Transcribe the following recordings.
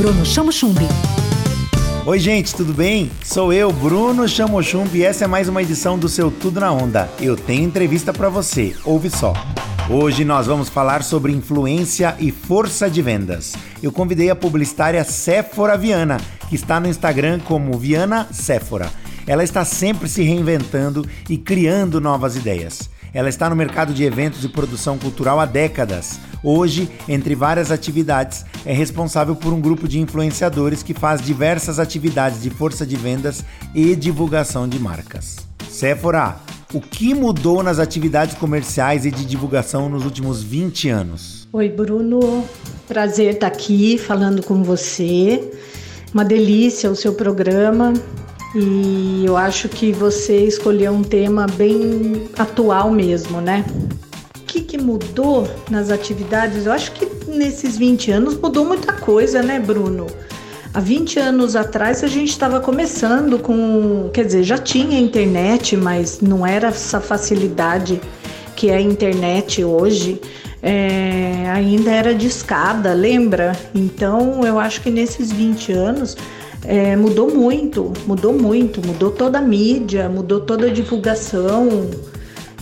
Bruno Chamo Chumbi. Oi, gente, tudo bem? Sou eu, Bruno Chamo Chumbi, e essa é mais uma edição do seu Tudo na Onda. Eu tenho entrevista para você, ouve só. Hoje nós vamos falar sobre influência e força de vendas. Eu convidei a publicitária Séfora Viana, que está no Instagram como Viana Séfora. Ela está sempre se reinventando e criando novas ideias. Ela está no mercado de eventos e produção cultural há décadas. Hoje, entre várias atividades, é responsável por um grupo de influenciadores que faz diversas atividades de força de vendas e divulgação de marcas. Sephora, o que mudou nas atividades comerciais e de divulgação nos últimos 20 anos? Oi, Bruno. Prazer estar aqui falando com você. Uma delícia o seu programa. E eu acho que você escolheu um tema bem atual mesmo, né? O que, que mudou nas atividades? Eu acho que nesses 20 anos mudou muita coisa, né, Bruno? Há 20 anos atrás a gente estava começando com. Quer dizer, já tinha internet, mas não era essa facilidade que é a internet hoje. É, ainda era de escada, lembra? Então eu acho que nesses 20 anos é, mudou muito, mudou muito, mudou toda a mídia, mudou toda a divulgação.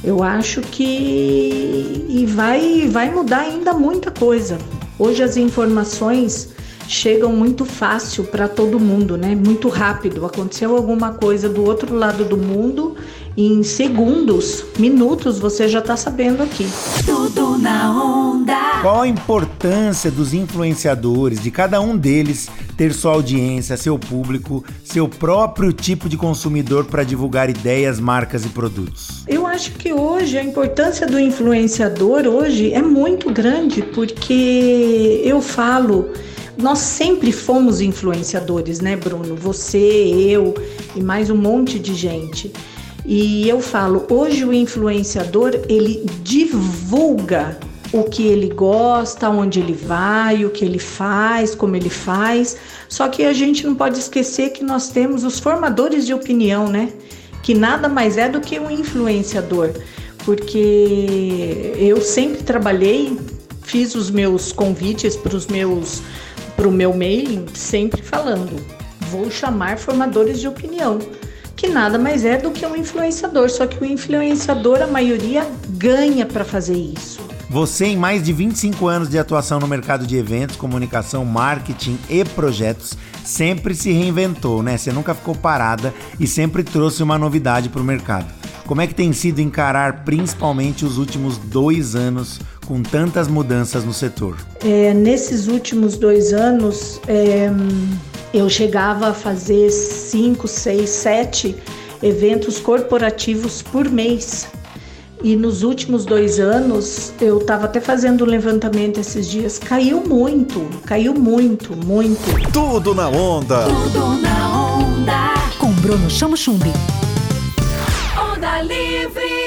Eu acho que e vai, vai mudar ainda muita coisa. Hoje as informações chegam muito fácil para todo mundo, né? Muito rápido. Aconteceu alguma coisa do outro lado do mundo em segundos, minutos, você já está sabendo aqui. Tudo na. Qual a importância dos influenciadores, de cada um deles, ter sua audiência, seu público, seu próprio tipo de consumidor para divulgar ideias, marcas e produtos? Eu acho que hoje a importância do influenciador hoje é muito grande, porque eu falo nós sempre fomos influenciadores, né, Bruno? Você, eu e mais um monte de gente. E eu falo, hoje o influenciador, ele divulga o que ele gosta, onde ele vai, o que ele faz, como ele faz. Só que a gente não pode esquecer que nós temos os formadores de opinião, né? Que nada mais é do que um influenciador. Porque eu sempre trabalhei, fiz os meus convites para os meus para o meu mailing, sempre falando, vou chamar formadores de opinião que nada mais é do que um influenciador, só que o influenciador, a maioria, ganha para fazer isso. Você, em mais de 25 anos de atuação no mercado de eventos, comunicação, marketing e projetos, sempre se reinventou, né? Você nunca ficou parada e sempre trouxe uma novidade para o mercado. Como é que tem sido encarar principalmente os últimos dois anos com tantas mudanças no setor? É, nesses últimos dois anos, é, eu chegava a fazer cinco, seis, sete eventos corporativos por mês. E nos últimos dois anos, eu estava até fazendo um levantamento esses dias, caiu muito, caiu muito, muito. Tudo na onda. Tudo na onda. Com Bruno Chamo Chumbi. Onda Livre.